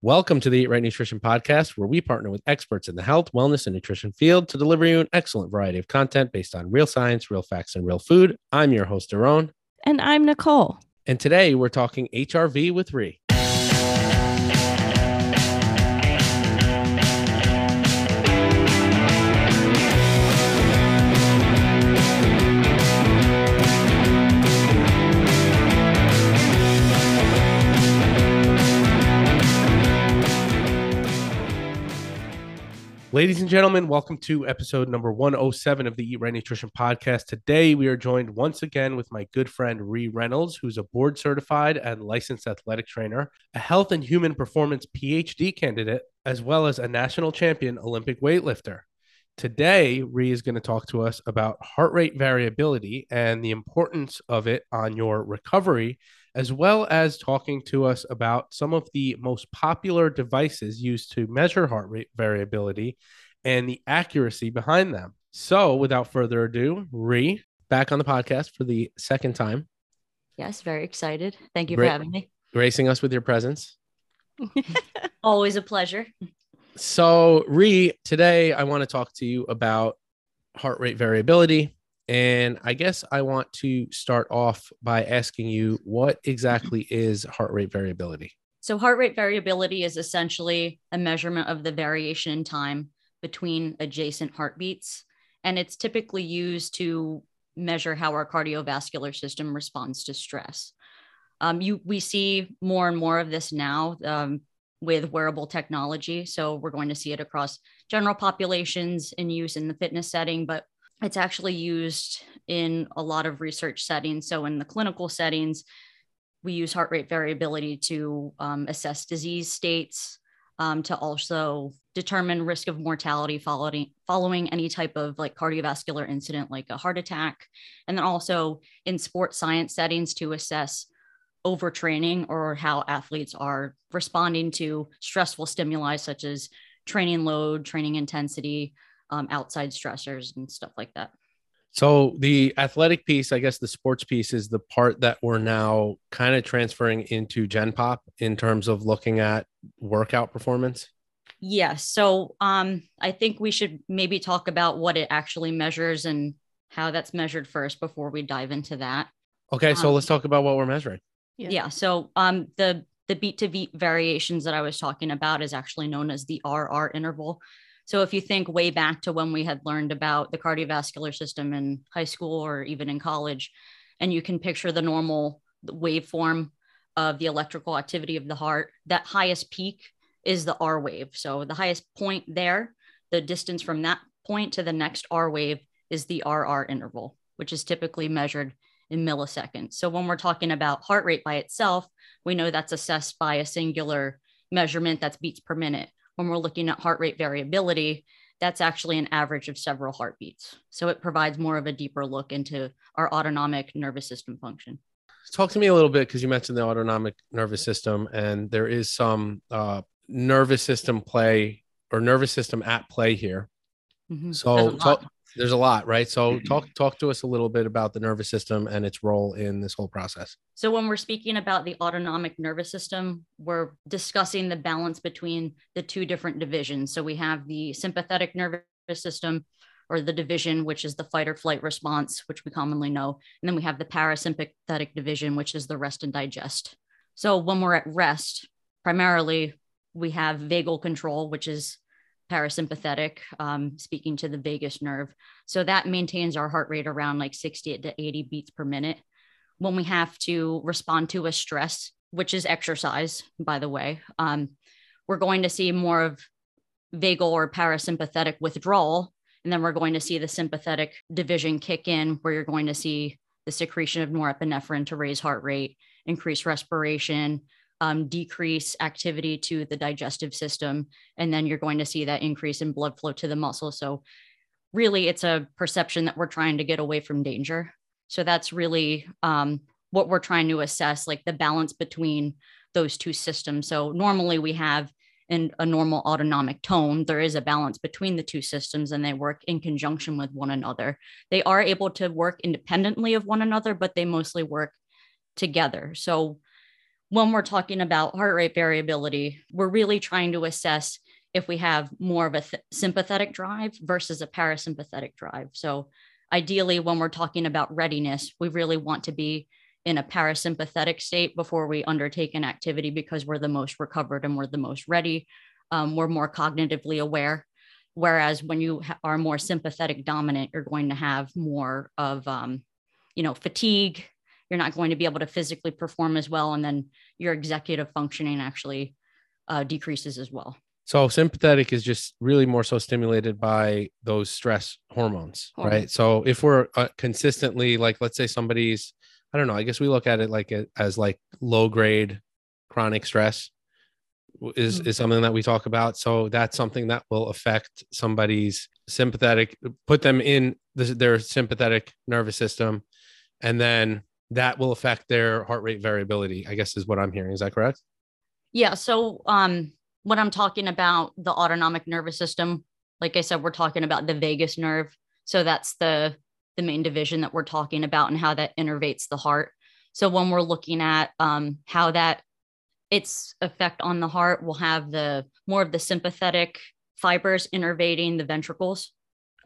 Welcome to the Eat Right Nutrition Podcast, where we partner with experts in the health, wellness, and nutrition field to deliver you an excellent variety of content based on real science, real facts, and real food. I'm your host, Daron. And I'm Nicole. And today we're talking HRV with Ree. Ladies and gentlemen, welcome to episode number 107 of the Eat Right Nutrition Podcast. Today, we are joined once again with my good friend Ree Reynolds, who's a board certified and licensed athletic trainer, a health and human performance PhD candidate, as well as a national champion Olympic weightlifter. Today, Ree is going to talk to us about heart rate variability and the importance of it on your recovery as well as talking to us about some of the most popular devices used to measure heart rate variability and the accuracy behind them. So, without further ado, Ree, back on the podcast for the second time. Yes, very excited. Thank you for having me. Gracing us with your presence. Always a pleasure. So, Ree, today I want to talk to you about heart rate variability and I guess I want to start off by asking you what exactly is heart rate variability? So, heart rate variability is essentially a measurement of the variation in time between adjacent heartbeats. And it's typically used to measure how our cardiovascular system responds to stress. Um, you, we see more and more of this now um, with wearable technology. So, we're going to see it across general populations in use in the fitness setting, but it's actually used in a lot of research settings. So, in the clinical settings, we use heart rate variability to um, assess disease states, um, to also determine risk of mortality following following any type of like cardiovascular incident, like a heart attack, and then also in sports science settings to assess overtraining or how athletes are responding to stressful stimuli such as training load, training intensity, um, outside stressors and stuff like that. So the athletic piece, I guess the sports piece is the part that we're now kind of transferring into Gen Pop in terms of looking at workout performance. Yes. So um, I think we should maybe talk about what it actually measures and how that's measured first before we dive into that. Okay, so um, let's talk about what we're measuring. Yeah. yeah so um, the the beat to beat variations that I was talking about is actually known as the RR interval. So if you think way back to when we had learned about the cardiovascular system in high school or even in college, and you can picture the normal waveform of the electrical activity of the heart, that highest peak is the R wave. So the highest point there, the distance from that point to the next R wave is the RR interval, which is typically measured in milliseconds. So when we're talking about heart rate by itself, we know that's assessed by a singular measurement that's beats per minute when we're looking at heart rate variability, that's actually an average of several heartbeats. So it provides more of a deeper look into our autonomic nervous system function. Talk to me a little bit because you mentioned the autonomic nervous system, and there is some uh, nervous system play or nervous system at play here. Mm-hmm. So talk, there's a lot, right? So mm-hmm. talk talk to us a little bit about the nervous system and its role in this whole process. So when we're speaking about the autonomic nervous system, we're discussing the balance between the two different divisions. So we have the sympathetic nervous system or the division which is the fight or flight response, which we commonly know, and then we have the parasympathetic division which is the rest and digest. So when we're at rest, primarily we have vagal control, which is parasympathetic, um, speaking to the vagus nerve. So that maintains our heart rate around like 60 to 80 beats per minute. When we have to respond to a stress, which is exercise, by the way, um, we're going to see more of vagal or parasympathetic withdrawal. And then we're going to see the sympathetic division kick in, where you're going to see the secretion of norepinephrine to raise heart rate, increase respiration, um, decrease activity to the digestive system, and then you're going to see that increase in blood flow to the muscle. So, really, it's a perception that we're trying to get away from danger. So, that's really um, what we're trying to assess, like the balance between those two systems. So, normally we have in a normal autonomic tone, there is a balance between the two systems and they work in conjunction with one another. They are able to work independently of one another, but they mostly work together. So when we're talking about heart rate variability, we're really trying to assess if we have more of a th- sympathetic drive versus a parasympathetic drive. So, ideally, when we're talking about readiness, we really want to be in a parasympathetic state before we undertake an activity because we're the most recovered and we're the most ready. Um, we're more cognitively aware. Whereas when you ha- are more sympathetic dominant, you're going to have more of, um, you know, fatigue. You're not going to be able to physically perform as well, and then your executive functioning actually uh, decreases as well. So sympathetic is just really more so stimulated by those stress hormones, hormones. right? So if we're uh, consistently like, let's say somebody's I don't know. I guess we look at it like a, as like low grade chronic stress is mm-hmm. is something that we talk about. So that's something that will affect somebody's sympathetic, put them in their sympathetic nervous system, and then that will affect their heart rate variability. I guess is what I'm hearing. Is that correct? Yeah. So um, when I'm talking about the autonomic nervous system, like I said, we're talking about the vagus nerve. So that's the the main division that we're talking about and how that innervates the heart. So when we're looking at um, how that its effect on the heart, we'll have the more of the sympathetic fibers innervating the ventricles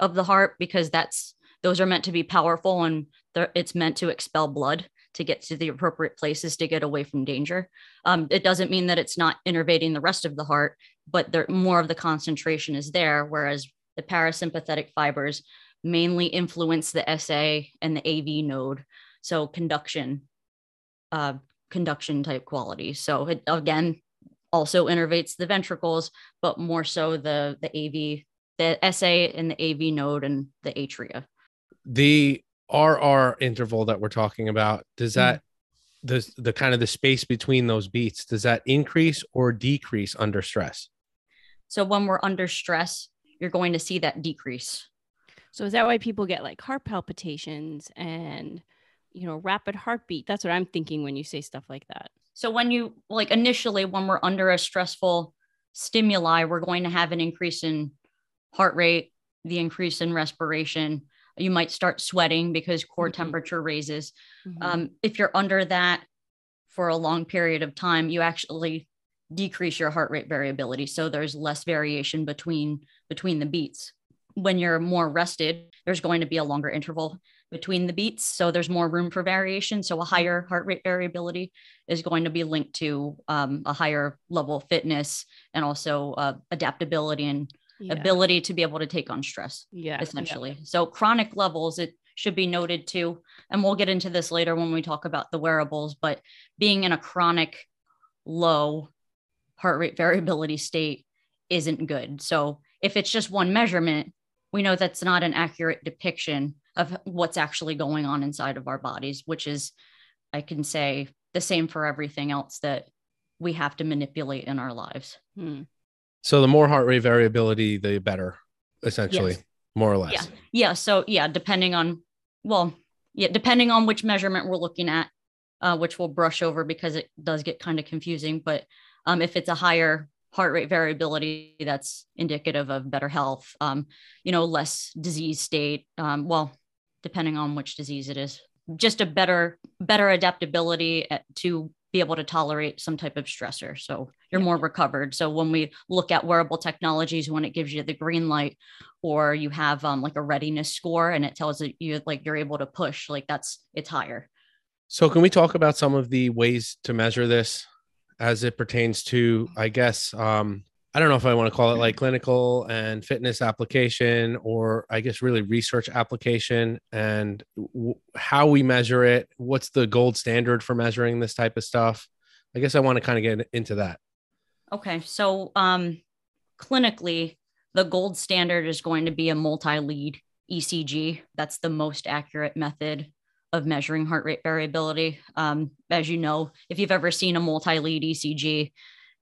of the heart because that's those are meant to be powerful and it's meant to expel blood to get to the appropriate places to get away from danger. Um, it doesn't mean that it's not innervating the rest of the heart, but there, more of the concentration is there. Whereas the parasympathetic fibers mainly influence the SA and the AV node. So conduction, uh, conduction type quality. So it again also innervates the ventricles, but more so the the AV, the SA and the AV node and the atria. The RR interval that we're talking about, does that mm-hmm. the the kind of the space between those beats, does that increase or decrease under stress? So when we're under stress, you're going to see that decrease. So is that why people get like heart palpitations and you know rapid heartbeat? That's what I'm thinking when you say stuff like that. So when you like initially when we're under a stressful stimuli, we're going to have an increase in heart rate, the increase in respiration. You might start sweating because core mm-hmm. temperature raises. Mm-hmm. Um, if you're under that for a long period of time, you actually decrease your heart rate variability. So there's less variation between between the beats when you're more rested, there's going to be a longer interval between the beats. So there's more room for variation. So a higher heart rate variability is going to be linked to um, a higher level of fitness and also uh, adaptability and yeah. ability to be able to take on stress. Yeah. Essentially. Yeah. So chronic levels, it should be noted too. And we'll get into this later when we talk about the wearables, but being in a chronic low heart rate variability state isn't good. So if it's just one measurement, we know that's not an accurate depiction of what's actually going on inside of our bodies, which is, I can say, the same for everything else that we have to manipulate in our lives. Hmm. So the more heart rate variability, the better, essentially, yes. more or less. Yeah. Yeah. So yeah, depending on, well, yeah, depending on which measurement we're looking at, uh, which we'll brush over because it does get kind of confusing. But um, if it's a higher heart rate variability that's indicative of better health um, you know less disease state um, well depending on which disease it is just a better better adaptability at, to be able to tolerate some type of stressor. So you're more recovered. So when we look at wearable technologies when it gives you the green light or you have um, like a readiness score and it tells you like you're able to push like that's it's higher. So can we talk about some of the ways to measure this as it pertains to, I guess, um, I don't know if I want to call it like clinical and fitness application or I guess really research application and w- how we measure it. What's the gold standard for measuring this type of stuff? I guess I want to kind of get into that. Okay. So, um, clinically, the gold standard is going to be a multi lead ECG. That's the most accurate method of measuring heart rate variability. Um, as you know, if you've ever seen a multi-lead ECG,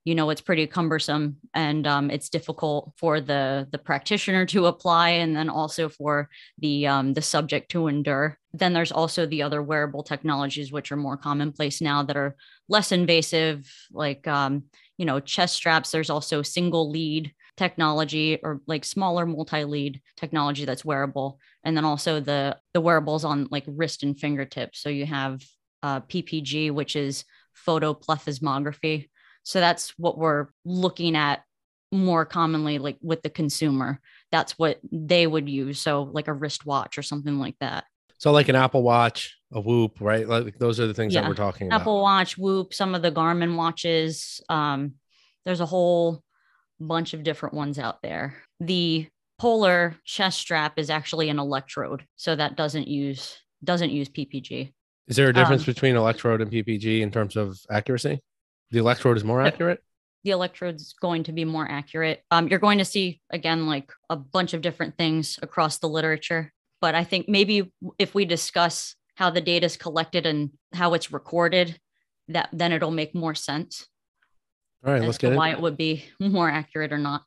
you know it's pretty cumbersome and um, it's difficult for the the practitioner to apply, and then also for the um, the subject to endure. Then there's also the other wearable technologies which are more commonplace now that are less invasive, like um, you know chest straps. There's also single lead technology or like smaller multi-lead technology that's wearable and then also the the wearables on like wrist and fingertips so you have uh, ppg which is photoplethysmography. So that's what we're looking at more commonly, like with the consumer. That's what they would use. So, like a wristwatch or something like that. So, like an Apple Watch, a Whoop, right? Like those are the things Yeah. that we're talking about. Apple Watch, Whoop, some of the Garmin watches. Um, there's a whole bunch of different ones out there. The Polar chest strap is actually an electrode, so that doesn't use doesn't use PPG. Is there a difference Um, between electrode and PPG in terms of accuracy? The electrode is more accurate. The electrode's going to be more accurate. Um, you're going to see again like a bunch of different things across the literature, but I think maybe if we discuss how the data is collected and how it's recorded, that then it'll make more sense All right, as let's to get why in, it would be more accurate or not.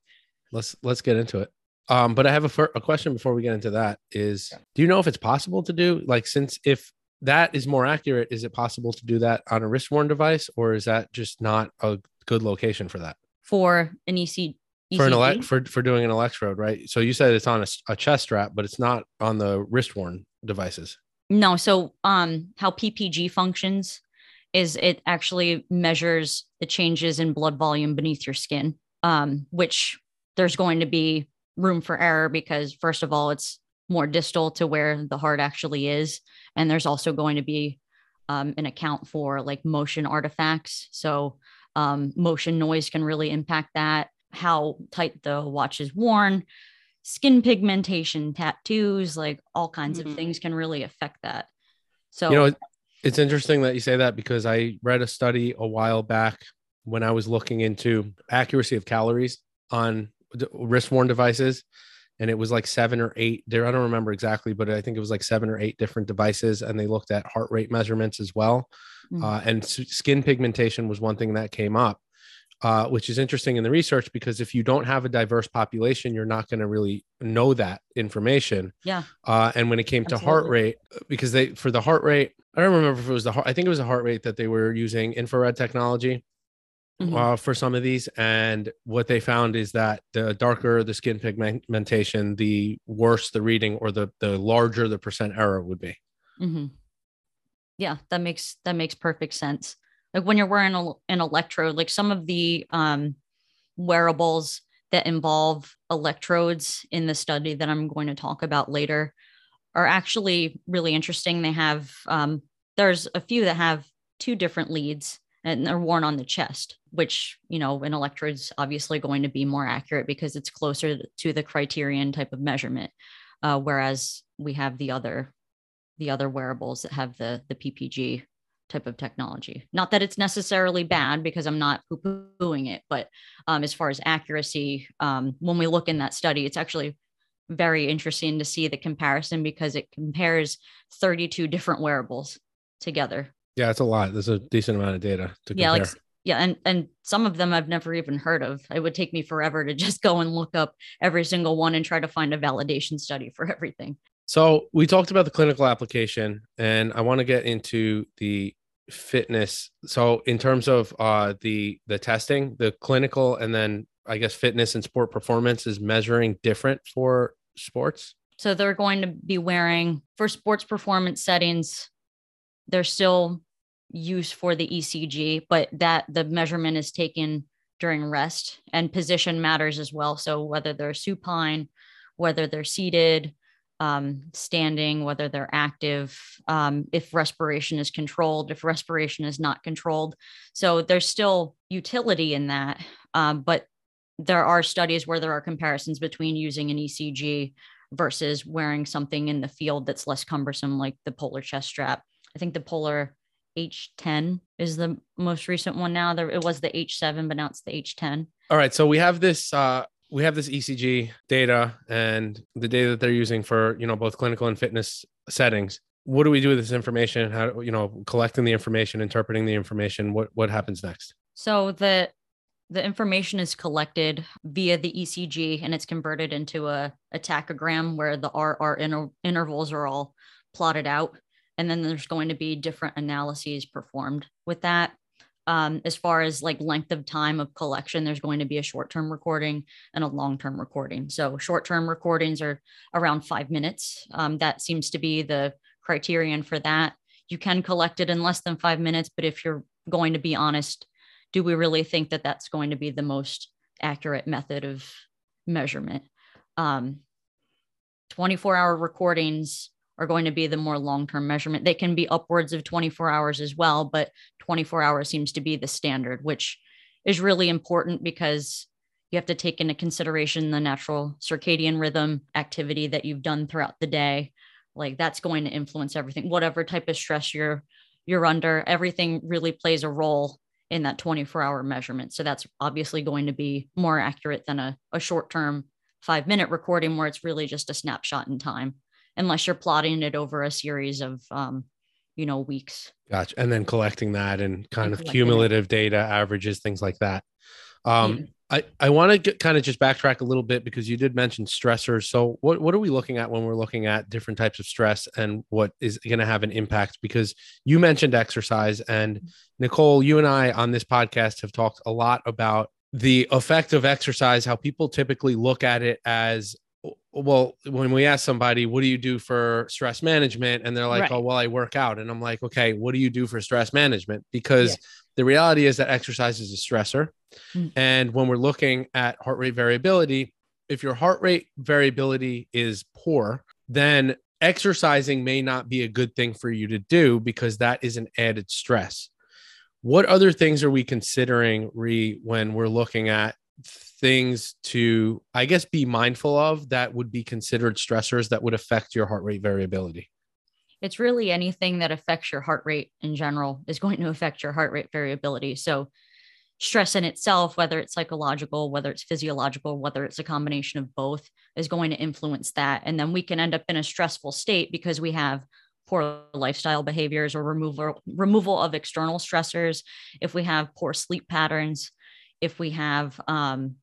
let's let's get into it. Um, but I have a, fir- a question before we get into that. Is do you know if it's possible to do like since if that is more accurate, is it possible to do that on a wrist worn device, or is that just not a good location for that? for an EC, For an elect for for doing an electrode, right? So you said it's on a chest strap, but it's not on the wrist worn devices. No, so um how PPG functions is it actually measures the changes in blood volume beneath your skin. Um which there's going to be room for error because first of all it's more distal to where the heart actually is and there's also going to be um, an account for like motion artifacts. So um, motion noise can really impact that. How tight the watch is worn, skin pigmentation, tattoos, like all kinds Mhm. of things can really affect that. So You know, it's interesting that you say that because I read a study a while back when I was looking into accuracy of calories on wrist-worn devices, and it was like seven or eight. There, I don't remember exactly, but I think it was like seven or eight different devices, and they looked at heart rate measurements as well. Mhm. Uh, and skin pigmentation was one thing that came up. Uh, which is interesting in the research because if you don't have a diverse population, you're not going to really know that information. yeah, Uh, and when it came to heart rate, because they for the heart rate, I don't remember if it was the heart. I think it was the heart rate that they were using infrared technology Mhm. uh, for some of these. And what they found is that the darker the skin pigmentation, the worse the reading, or the the larger the percent error would be. hmm yeah, that makes that makes perfect sense. Like when you're wearing a, an electrode, like some of the um, wearables that involve electrodes in the study that I'm going to talk about later are actually really interesting. They have um, there's a few that have two different leads and they're worn on the chest, which you know an electrode's obviously going to be more accurate because it's closer to the criterion type of measurement. Uh, whereas we have the other the other wearables that have the the PPG type of technology. Not that it's necessarily bad because I'm not poo-pooing it, but um, as far as accuracy, um, when we look in that study, it's actually very interesting to see the comparison because it compares 32 different wearables together. Yeah, it's a lot. There's a decent amount of data to Yeah, compare. like yeah, and and some of them I've never even heard of. It would take me forever to just go and look up every single one and try to find a validation study for everything. So we talked about the clinical application, and I want to get into the fitness. So in terms of uh, the the testing, the clinical, and then I guess fitness and sport performance is measuring different for sports. So they're going to be wearing for sports performance settings. They're still used for the ECG, but that the measurement is taken during rest and position matters as well. So whether they're supine, whether they're seated, um, standing, whether they're active, um, if respiration is controlled, if respiration is not controlled. So there's still utility in that. Um, but there are studies where there are comparisons between using an ECG versus wearing something in the field that's less cumbersome, like the polar chest strap. I think the polar H10 is the most recent one now. There it was the H7, but now it's the H10. All right, so we have this uh, we have this ECG data and the data that they're using for you know both clinical and fitness settings. What do we do with this information? How you know collecting the information, interpreting the information? What what happens next? So the the information is collected via the ECG and it's converted into a, a tachogram where the RR inter- intervals are all plotted out. And then there's going to be different analyses performed with that. Um, as far as like length of time of collection, there's going to be a short term recording and a long term recording. So short term recordings are around five minutes. Um, that seems to be the criterion for that. You can collect it in less than five minutes, but if you're going to be honest, do we really think that that's going to be the most accurate method of measurement? Um, 24 hour recordings are going to be the more long term measurement. They can be upwards of 24 hours as well, but 24 hours seems to be the standard, which is really important because you have to take into consideration the natural circadian rhythm activity that you've done throughout the day. Like that's going to influence everything, whatever type of stress you're you're under, everything really plays a role in that 24 hour measurement. So that's obviously going to be more accurate than a, a short term five minute recording where it's really just a snapshot in time, unless you're plotting it over a series of, um, you know, weeks. Gotcha. And then collecting that and kind and of cumulative it. data averages, things like that. Um, yeah. I, I want to kind of just backtrack a little bit because you did mention stressors. So what, what are we looking at when we're looking at different types of stress and what is going to have an impact? Because you mentioned exercise and mm-hmm. Nicole, you and I on this podcast have talked a lot about the effect of exercise, how people typically look at it as well, when we ask somebody, what do you do for stress management? And they're like, right. oh, well, I work out. And I'm like, okay, what do you do for stress management? Because the reality is that exercise is a stressor. Mm. And when we're looking at heart rate variability, if your heart rate variability is poor, then exercising may not be a good thing for you to do because that is an added stress. What other things are we considering, Ree, when we're looking at things to, I guess, be mindful of that would be considered stressors that would affect your heart rate variability? It's really anything that affects your heart rate in general is going to affect your heart rate variability. So, stress in itself, whether it's psychological, whether it's physiological, whether it's a combination of both, is going to influence that. And then we can end up in a stressful state because we have poor lifestyle behaviors or removal removal of external stressors if we have poor sleep patterns if we have um,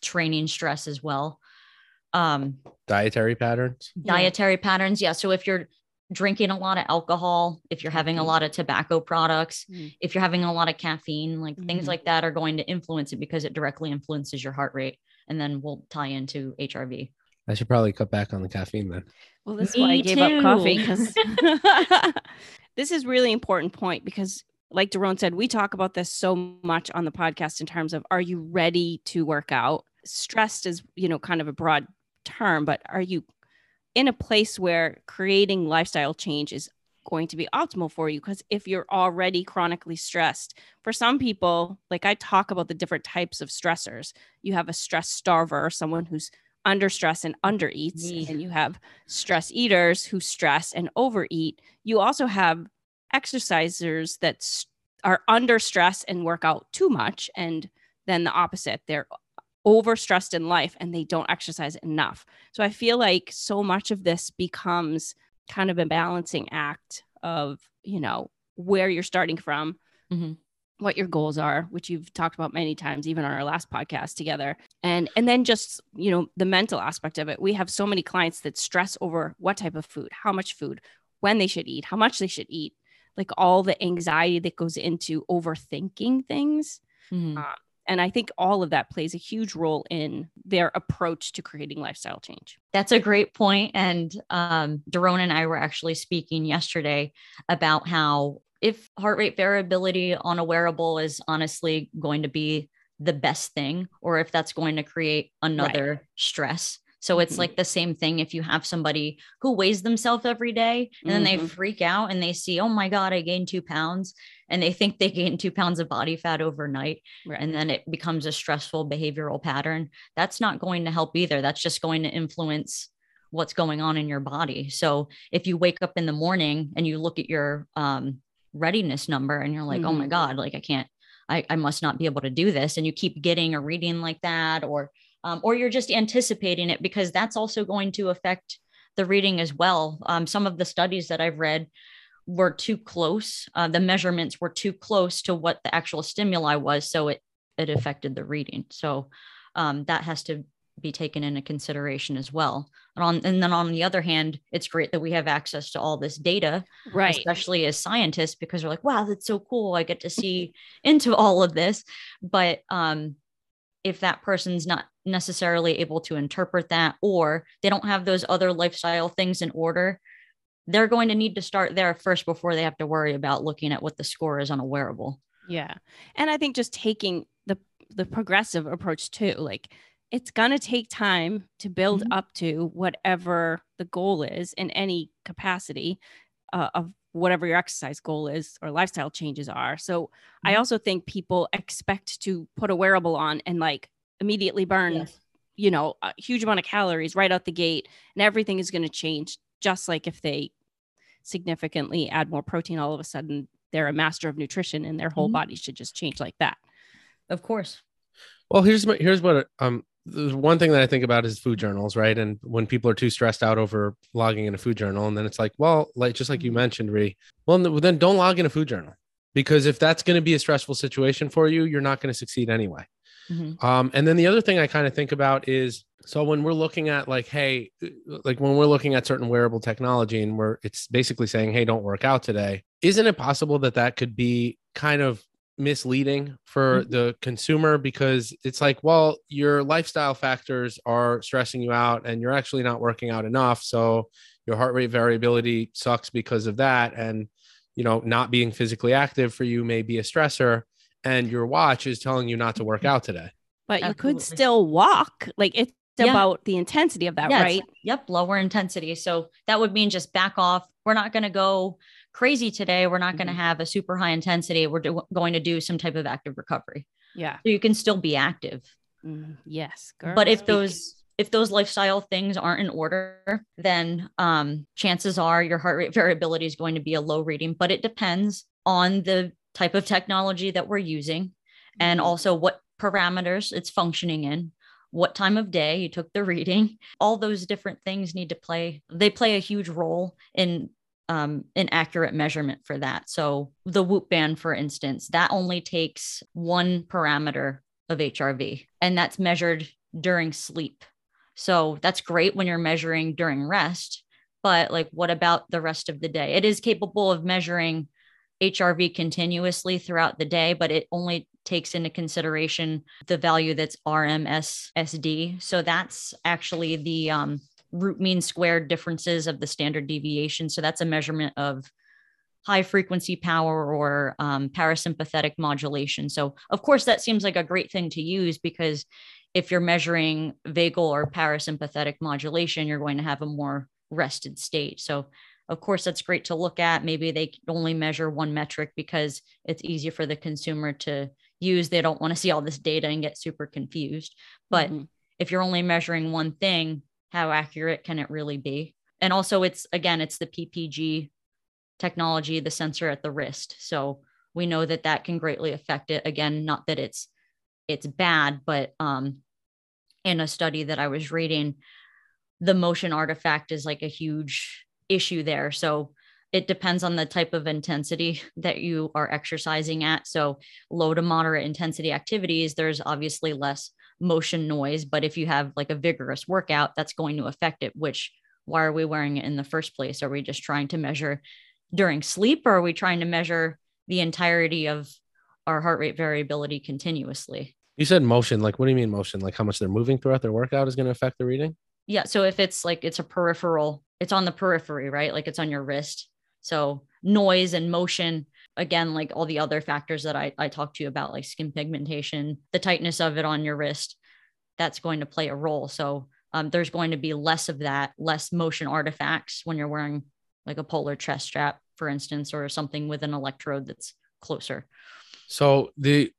training stress as well. Um, dietary patterns. Dietary yeah. patterns. Yeah. So if you're drinking a lot of alcohol, if you're having a mm-hmm. lot of tobacco products, mm-hmm. if you're having a lot of caffeine, like mm-hmm. things like that are going to influence it because it directly influences your heart rate. And then we'll tie into HRV. I should probably cut back on the caffeine then. Well, that's Me why I gave too. up coffee because this is really important point because like Daron said, we talk about this so much on the podcast in terms of are you ready to work out? Stressed is, you know, kind of a broad term, but are you in a place where creating lifestyle change is going to be optimal for you? Because if you're already chronically stressed, for some people, like I talk about the different types of stressors, you have a stress starver, someone who's under stress and under eats, mm. and you have stress eaters who stress and overeat. You also have exercisers that are under stress and work out too much and then the opposite they're overstressed in life and they don't exercise enough. So i feel like so much of this becomes kind of a balancing act of you know where you're starting from mm-hmm. what your goals are which you've talked about many times even on our last podcast together. And and then just you know the mental aspect of it. We have so many clients that stress over what type of food how much food when they should eat how much they should eat like all the anxiety that goes into overthinking things. Mm-hmm. Uh, and I think all of that plays a huge role in their approach to creating lifestyle change. That's a great point. And um, Daron and I were actually speaking yesterday about how if heart rate variability on a wearable is honestly going to be the best thing, or if that's going to create another right. stress so it's mm-hmm. like the same thing if you have somebody who weighs themselves every day and then mm-hmm. they freak out and they see, oh my God, I gained two pounds. And they think they gained two pounds of body fat overnight. Right. And then it becomes a stressful behavioral pattern. That's not going to help either. That's just going to influence what's going on in your body. So if you wake up in the morning and you look at your um, readiness number and you're like, mm-hmm. oh my mm-hmm. God, like I can't, I, I must not be able to do this. And you keep getting a reading like that, or um, or you're just anticipating it because that's also going to affect the reading as well. Um, some of the studies that I've read were too close. Uh, the measurements were too close to what the actual stimuli was, so it it affected the reading. So um, that has to be taken into consideration as well. And on and then on the other hand, it's great that we have access to all this data, right? Especially as scientists, because we're like, wow, that's so cool. I get to see into all of this. But um, if that person's not necessarily able to interpret that or they don't have those other lifestyle things in order they're going to need to start there first before they have to worry about looking at what the score is on a wearable Yeah. And I think just taking the the progressive approach too, like it's going to take time to build mm-hmm. up to whatever the goal is in any capacity uh, of whatever your exercise goal is or lifestyle changes are. So mm-hmm. I also think people expect to put a wearable on and like immediately burn, yes. you know, a huge amount of calories right out the gate and everything is going to change just like if they significantly add more protein all of a sudden they're a master of nutrition and their whole mm-hmm. body should just change like that. Of course. Well, here's my, here's what um the one thing that I think about is food journals, right? And when people are too stressed out over logging in a food journal, and then it's like, well, like just like you mm-hmm. mentioned, Ree, well, then don't log in a food journal because if that's going to be a stressful situation for you, you're not going to succeed anyway. Mm-hmm. Um, and then the other thing I kind of think about is so when we're looking at like, hey, like when we're looking at certain wearable technology and we're it's basically saying, hey, don't work out today. Isn't it possible that that could be kind of misleading for mm-hmm. the consumer because it's like, well, your lifestyle factors are stressing you out and you're actually not working out enough. So your heart rate variability sucks because of that. And, you know, not being physically active for you may be a stressor. And your watch is telling you not to work mm-hmm. out today. But you could still walk. Like it's yeah. about the intensity of that, yeah, right? Yep. Lower intensity. So that would mean just back off. We're not going to go crazy today. We're not going to mm-hmm. have a super high intensity. We're do- going to do some type of active recovery. Yeah. So you can still be active. Mm, yes. Girl. But if those if those lifestyle things aren't in order, then um, chances are your heart rate variability is going to be a low reading. But it depends on the type of technology that we're using, and mm-hmm. also what parameters it's functioning in what time of day you took the reading all those different things need to play they play a huge role in um, an accurate measurement for that. So the Whoop band, for instance, that only takes one parameter of HRV, and that's measured during sleep. So that's great when you're measuring during rest. But like, what about the rest of the day? It is capable of measuring HRV continuously throughout the day, but it only takes into consideration the value that's RMSSD. So that's actually the um, root mean squared differences of the standard deviation. So that's a measurement of high frequency power or um, parasympathetic modulation. So, of course, that seems like a great thing to use because if you're measuring vagal or parasympathetic modulation, you're going to have a more rested state. So, of course, that's great to look at. Maybe they only measure one metric because it's easy for the consumer to use. They don't want to see all this data and get super confused. But mm-hmm. if you're only measuring one thing, how accurate can it really be? And also, it's again, it's the PPG technology, the sensor at the wrist. So we know that that can greatly affect it. Again, not that it's it's bad, but um, in a study that I was reading, the motion artifact is like a huge issue there. So it depends on the type of intensity that you are exercising at. So low to moderate intensity activities, there's obviously less motion noise. But if you have like a vigorous workout, that's going to affect it, which why are we wearing it in the first place? Are we just trying to measure during sleep or are we trying to measure the entirety of our heart rate variability continuously? You said motion. Like, what do you mean motion? Like how much they're moving throughout their workout is going to affect the reading? Yeah. So if it's like it's a peripheral, it's on the periphery, right? Like it's on your wrist. So noise and motion again, like all the other factors that I, I talked to you about, like skin pigmentation, the tightness of it on your wrist, that's going to play a role. So um, there's going to be less of that, less motion artifacts when you're wearing like a polar chest strap, for instance, or something with an electrode that's closer. So the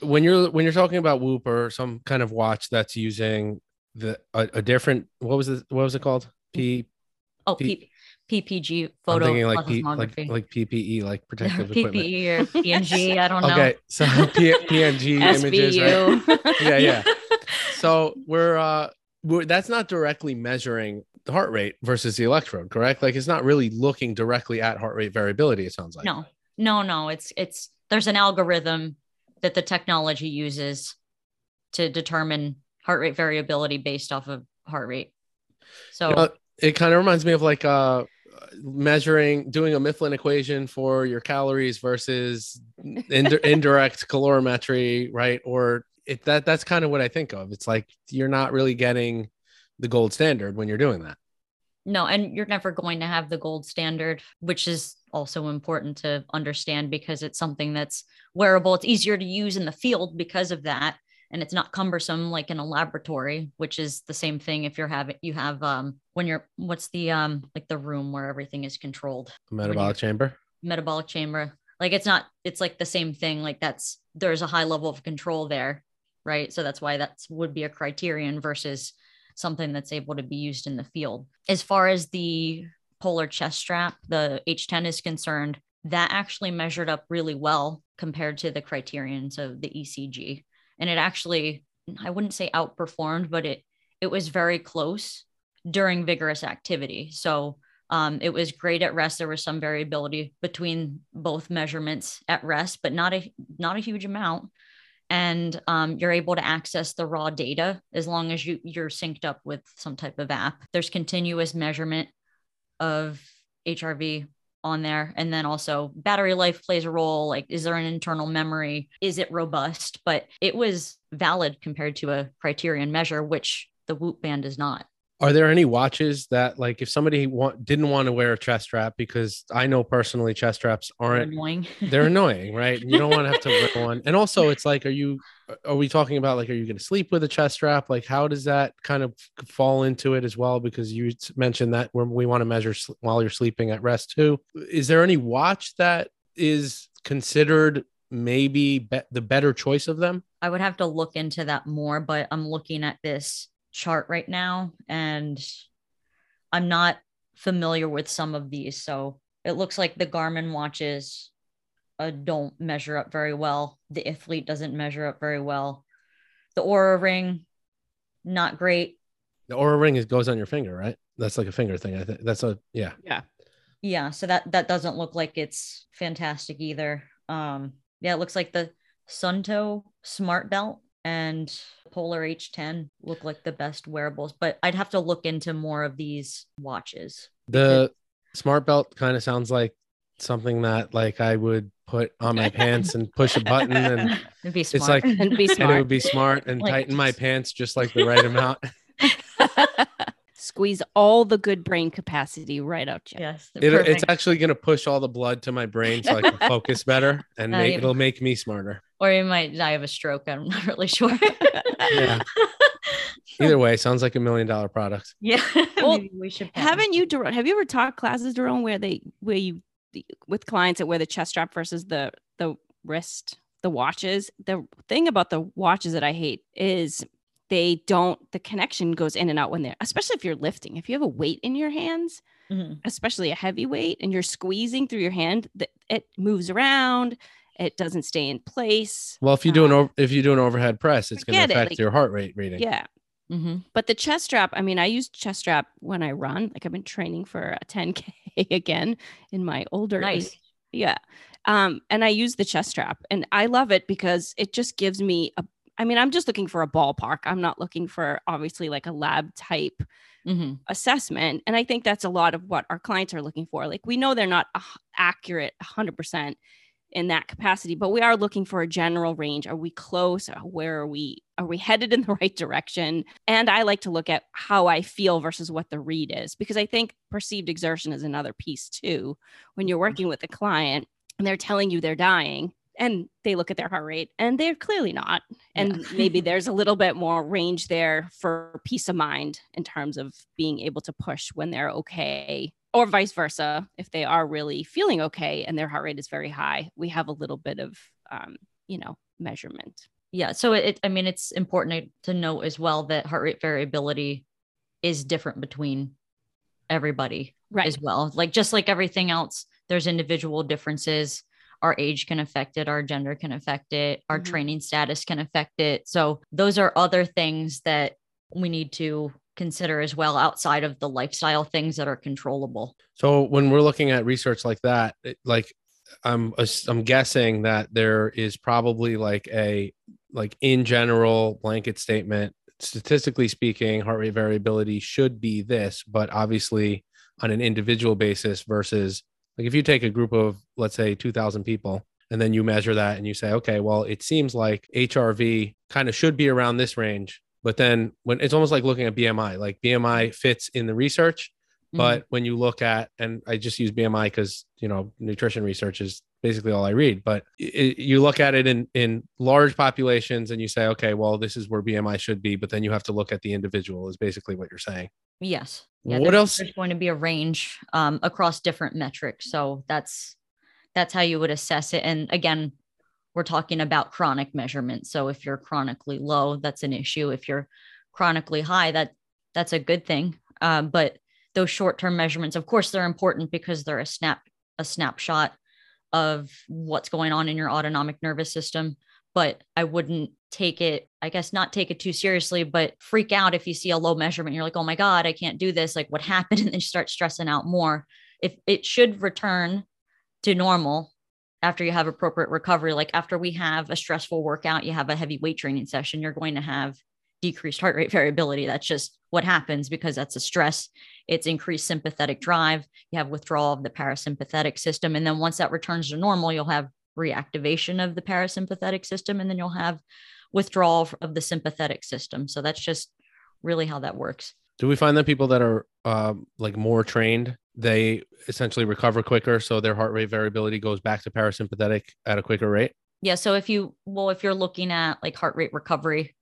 when you're when you're talking about Whoop or some kind of watch that's using the a, a different what was it what was it called P oh P, PPG photo I'm thinking like, P, like like PPE, like protective equipment. PPE or PNG. I don't know. Okay, so P- PNG images. Right? yeah, yeah. So we're uh, we're that's not directly measuring the heart rate versus the electrode, correct? Like it's not really looking directly at heart rate variability. It sounds like no, no, no. It's it's there's an algorithm that the technology uses to determine heart rate variability based off of heart rate. So. You know, it kind of reminds me of like uh measuring doing a mifflin equation for your calories versus ind- indirect calorimetry right or it that that's kind of what i think of it's like you're not really getting the gold standard when you're doing that No, and you're never going to have the gold standard, which is also important to understand because it's something that's wearable. It's easier to use in the field because of that. And it's not cumbersome like in a laboratory, which is the same thing if you're having you have um when you're what's the um like the room where everything is controlled. Metabolic chamber. Metabolic chamber. Like it's not, it's like the same thing. Like that's there's a high level of control there, right? So that's why that would be a criterion versus something that's able to be used in the field. As far as the polar chest strap, the H10 is concerned, that actually measured up really well compared to the criterions of the ECG. And it actually, I wouldn't say outperformed, but it it was very close during vigorous activity. So um, it was great at rest. There was some variability between both measurements at rest, but not a not a huge amount and um, you're able to access the raw data as long as you you're synced up with some type of app there's continuous measurement of hrv on there. And then also battery life plays a role like is there an internal memory? Is it robust? But it was valid compared to a criterion measure which the whoop band is not are there any watches that like if somebody want, didn't want to wear a chest strap because I know personally chest straps aren't they're annoying. they're annoying, right? You don't want to have to wear one. And also it's like are you are we talking about like are you going to sleep with a chest strap? Like how does that kind of fall into it as well because you mentioned that when we want to measure while you're sleeping at rest too. Is there any watch that is considered maybe be- the better choice of them? I would have to look into that more, but I'm looking at this chart right now and I'm not familiar with some of these. So it looks like the Garmin watches uh, don't measure up very well. The Ithlete doesn't measure up very well. The Oura Ring, not great. The Oura Ring is goes on your finger, right? That's like a finger thing. I think that's a yeah. Yeah. Yeah. So that that doesn't look like it's fantastic either. Um, yeah, it looks like the Suunto smart belt and Polar H10 look like the best wearables, but I'd have to look into more of these watches. The smart belt kind of sounds like something that like I would put on my pants and push a button and It'd be smart. it's like And be and it would be smart and Like- tighten my pants just like the right amount. Squeeze all the good brain capacity right out you. yes, It, it's actually going to push all the blood to my brain so I can focus better and make, yeah. it'll make me smarter. Or you might die of a stroke. I'm not really sure. Yeah. Either way, sounds like a million dollar product. yeah. Well, Maybe we should. patent. Haven't you, Daron, have you ever taught classes, Daron, where they, where you, with clients that wear the chest strap versus the, the wrist, the watches? The thing about the watches that I hate is they don't, the connection goes in and out when they're, especially if you're lifting. If you have a weight in your hands, Mhm. especially a heavy weight, and you're squeezing through your hand, th- it moves around. It doesn't stay in place. Well, if you do an Um, over, if you do an overhead press, it's going to Forget it, affect like- your heart rate reading. Yeah. Mhm. But the chest strap, I mean, I use chest strap when I run. Like I've been training for a 10K again in my older Nice. age. Yeah. Um, and I use the chest strap and I love it because it just gives me a I mean, I'm just looking for a ballpark. I'm not looking for obviously like a lab type Mhm. assessment. And I think that's a lot of what our clients are looking for. Like we know they're not a h- accurate 100% in that capacity, but we are looking for a general range. Are we close? Where are we? Are we headed in the right direction? And I like to look at how I feel versus what the read is, because I think perceived exertion is another piece too. When you're mm-hmm. working with a client and they're telling you they're dying, and they look at their heart rate and they're clearly not. And maybe there's a little bit more range there for peace of mind in terms of being able to push when they're okay, or vice versa. If they are really feeling okay and their heart rate is very high, we have a little bit of, um, you know, measurement. Yeah. So it, I mean, it's important to note as well that heart rate variability is different between everybody Right. as well. Like just like everything else, there's individual differences. Our age can affect it, our gender can affect it, our Mhm. training status can affect it. So those are other things that we need to consider as well outside of the lifestyle things that are controllable. So when we're looking at research like that, it- like I'm I'm guessing that there is probably like a like in general blanket statement. Statistically speaking, heart rate variability should be this, but obviously on an individual basis versus like if you take a group of let's say 2000 people and then you measure that and you say okay well it seems like hrv kind of should be around this range but then when it's almost like looking at bmi like bmi fits in the research But when you look at, and I just use BMI because you know nutrition research is basically all I read. But it, you look at it in in large populations, and you say, okay, well, this is where BMI should be. But then you have to look at the individual. Is basically what you're saying. Yes. Yeah, what else? There's going to be a range um, across different metrics. So that's that's how you would assess it. And again, we're talking about chronic measurements. So if you're chronically low, that's an issue. If you're chronically high, that that's a good thing. Um, but those short-term measurements, of course, they're important because they're a snap a snapshot of what's going on in your autonomic nervous system. But I wouldn't take it, I guess, not take it too seriously, but freak out if you see a low measurement. You're like, oh my God, I can't do this. Like, what happened? And then you start stressing out more. If it should return to normal after you have appropriate recovery, like after we have a stressful workout, you have a heavy weight training session, you're going to have decreased heart rate variability. That's just what happens because that's a stress. It's increased sympathetic drive. You have withdrawal of the parasympathetic system. And then once that returns to normal, you'll have reactivation of the parasympathetic system. And then you'll have withdrawal of the sympathetic system. So that's just really how that works. Do we find that people that are um, like more trained, they essentially recover quicker, so their heart rate variability goes back to parasympathetic at a quicker rate? Yeah. So if you, well, if you're looking at like heart rate recovery,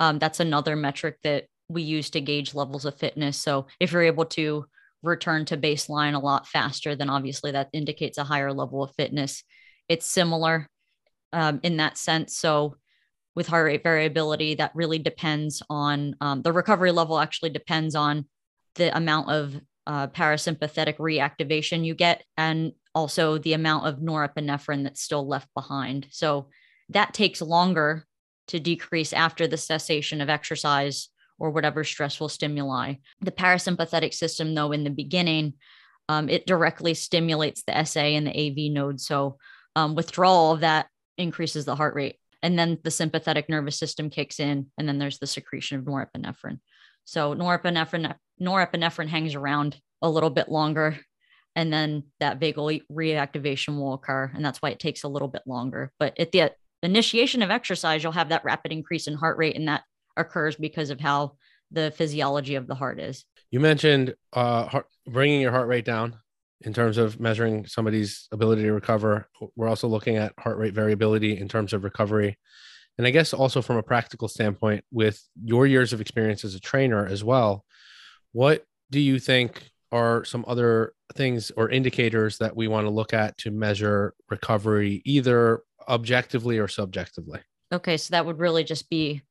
um, that's another metric that we use to gauge levels of fitness. So if you're able to return to baseline a lot faster, then obviously that indicates a higher level of fitness. It's similar um, in that sense. So with heart rate variability, that really depends on um, the recovery level, actually depends on the amount of uh, parasympathetic reactivation you get and also the amount of norepinephrine that's still left behind. So that takes longer to decrease after the cessation of exercise or whatever stressful stimuli. The parasympathetic system, though, in the beginning, um, it directly stimulates the SA and the AV node. So um, withdrawal of that increases the heart rate. And then the sympathetic nervous system kicks in, and then there's the secretion of norepinephrine. So norepinephrine, norepinephrine hangs around a little bit longer, and then that vagal reactivation will occur, and that's why it takes a little bit longer. But at the initiation of exercise, you'll have that rapid increase in heart rate, and that occurs because of how the physiology of the heart is. You mentioned uh, heart, bringing your heart rate down in terms of measuring somebody's ability to recover. We're also looking at heart rate variability in terms of recovery. And I guess also from a practical standpoint, with your years of experience as a trainer as well, what do you think are some other things or indicators that we want to look at to measure recovery, either objectively or subjectively? Okay, so that would really just be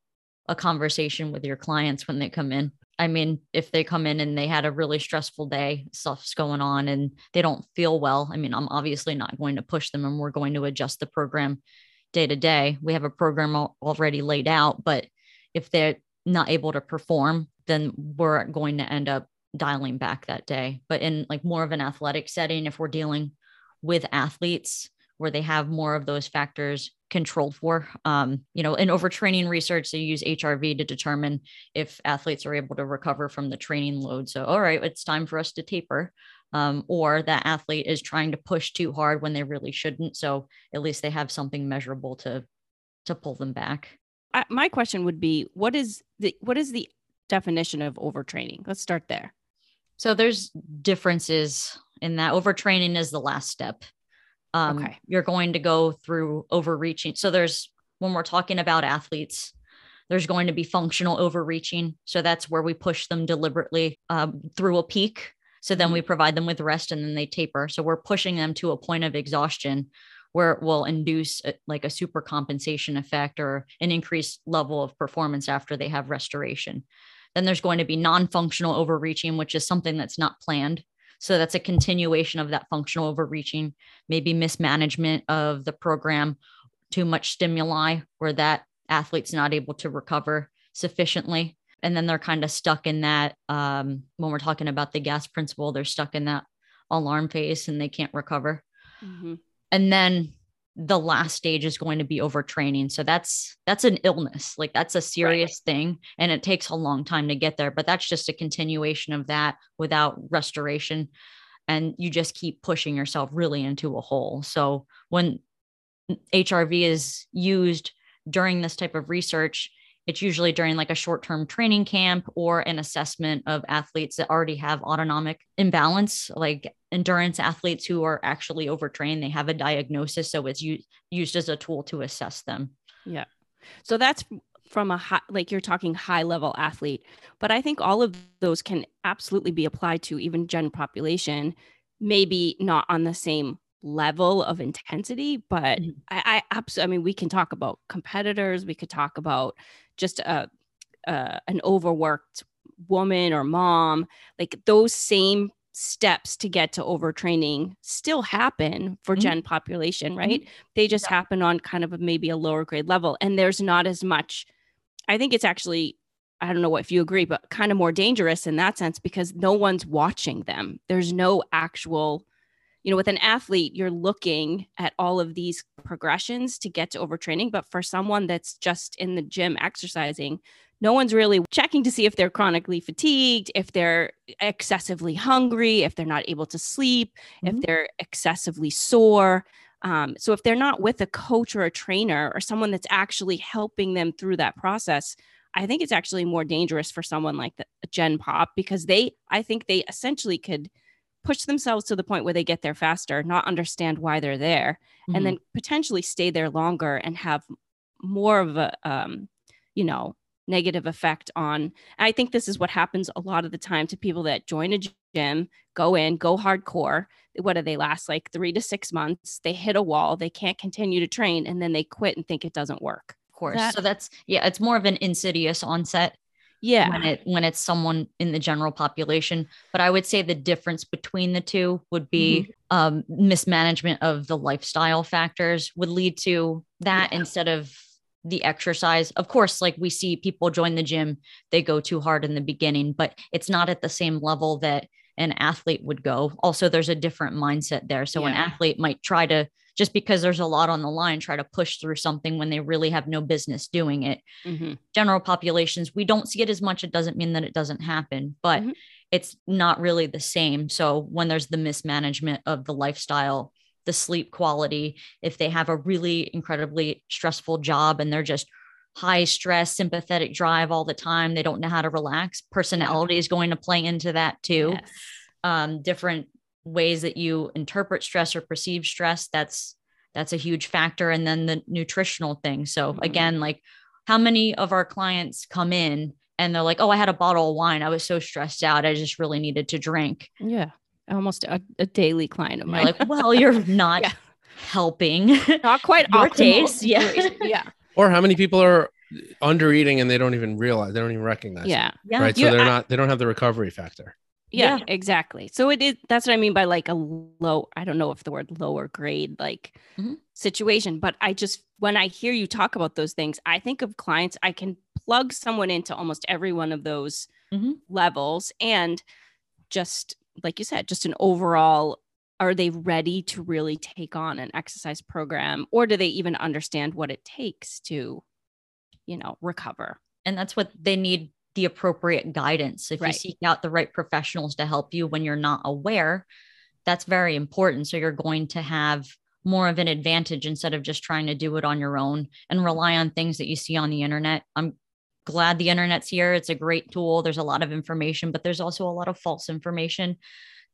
a conversation with your clients when they come in. I mean, if they come in and they had a really stressful day, stuff's going on and they don't feel well, I mean, I'm obviously not going to push them and we're going to adjust the program day to day. We have a program already laid out, but if they're not able to perform, then we're going to end up dialing back that day. But in like more of an athletic setting, if we're dealing with athletes where they have more of those factors controlled for. Um, you know, in overtraining research, they use HRV to determine if athletes are able to recover from the training load. So, all right, it's time for us to taper. Um, or that athlete is trying to push too hard when they really shouldn't. So at least they have something measurable to to pull them back. I, my question would be, what is the what is the definition of overtraining? Let's start there. So there's differences in that. Overtraining is the last step um, okay. you're going to go through overreaching. So there's when we're talking about athletes, there's going to be functional overreaching. So that's where we push them deliberately um, through a peak. So then we mm-hmm. provide them with rest and then they taper. So we're pushing them to a point of exhaustion where it will induce a, like a super compensation effect or an increased level of performance after they have restoration. Then there's going to be non functional overreaching, which is something that's not planned. So that's a continuation of that functional overreaching, maybe mismanagement of the program, too much stimuli where that athlete's not able to recover sufficiently. And then they're kind of stuck in that, um, when we're talking about the gas principle, they're stuck in that alarm phase and they can't recover. Mm-hmm. And then the last stage is going to be overtraining so that's that's an illness like that's a serious right. thing and it takes a long time to get there but that's just a continuation of that without restoration and you just keep pushing yourself really into a hole so when hrv is used during this type of research it's usually during like a short term training camp or an assessment of athletes that already have autonomic imbalance, like endurance athletes who are actually overtrained. They have a diagnosis. So it's u- used as a tool to assess them. Yeah. So that's from a high, like you're talking high level athlete. But I think all of those can absolutely be applied to even gen population, maybe not on the same level of intensity but mm-hmm. i i absolutely i mean we can talk about competitors we could talk about just a, a an overworked woman or mom like those same steps to get to overtraining still happen for mm-hmm. gen population right mm-hmm. they just yeah. happen on kind of a, maybe a lower grade level and there's not as much i think it's actually i don't know if you agree but kind of more dangerous in that sense because no one's watching them there's no actual you know with an athlete you're looking at all of these progressions to get to overtraining but for someone that's just in the gym exercising no one's really checking to see if they're chronically fatigued if they're excessively hungry if they're not able to sleep mm-hmm. if they're excessively sore um, so if they're not with a coach or a trainer or someone that's actually helping them through that process i think it's actually more dangerous for someone like the gen pop because they i think they essentially could push themselves to the point where they get there faster, not understand why they're there, mm-hmm. and then potentially stay there longer and have more of a, um, you know, negative effect on. I think this is what happens a lot of the time to people that join a gym, go in, go hardcore. What do they last like three to six months? They hit a wall, they can't continue to train, and then they quit and think it doesn't work. Of course. That, so that's, yeah, it's more of an insidious onset yeah when it when it's someone in the general population but i would say the difference between the two would be mm-hmm. um, mismanagement of the lifestyle factors would lead to that yeah. instead of the exercise of course like we see people join the gym they go too hard in the beginning but it's not at the same level that an athlete would go also there's a different mindset there so yeah. an athlete might try to just because there's a lot on the line, try to push through something when they really have no business doing it. Mm-hmm. General populations, we don't see it as much. It doesn't mean that it doesn't happen, but mm-hmm. it's not really the same. So when there's the mismanagement of the lifestyle, the sleep quality, if they have a really incredibly stressful job and they're just high stress, sympathetic drive all the time, they don't know how to relax. Personality yeah. is going to play into that too. Yes. Um, different ways that you interpret stress or perceive stress that's that's a huge factor. And then the nutritional thing. So mm-hmm. again like how many of our clients come in and they're like oh i had a bottle of wine. I was so stressed out. I just really needed to drink. Yeah. Almost a, a daily client of mine. like well you're not yeah. helping not quite your taste. Yeah. yeah. Or how many people are under eating and they don't even realize they don't even recognize yeah, it, yeah. right? So they're I, not they don't have the recovery factor yeah, yeah, exactly. So it is that's what I mean by like a low, I don't know if the word lower grade like mm-hmm. situation, but I just when I hear you talk about those things, I think of clients, I can plug someone into almost every one of those mm-hmm. levels and just like you said, just an overall are they ready to really take on an exercise program or do they even understand what it takes to you know recover and that's what they need the appropriate guidance. If right. you seek out the right professionals to help you when you're not aware, that's very important. So you're going to have more of an advantage instead of just trying to do it on your own and rely on things that you see on the internet. I'm glad the internet's here. It's a great tool. There's a lot of information, but there's also a lot of false information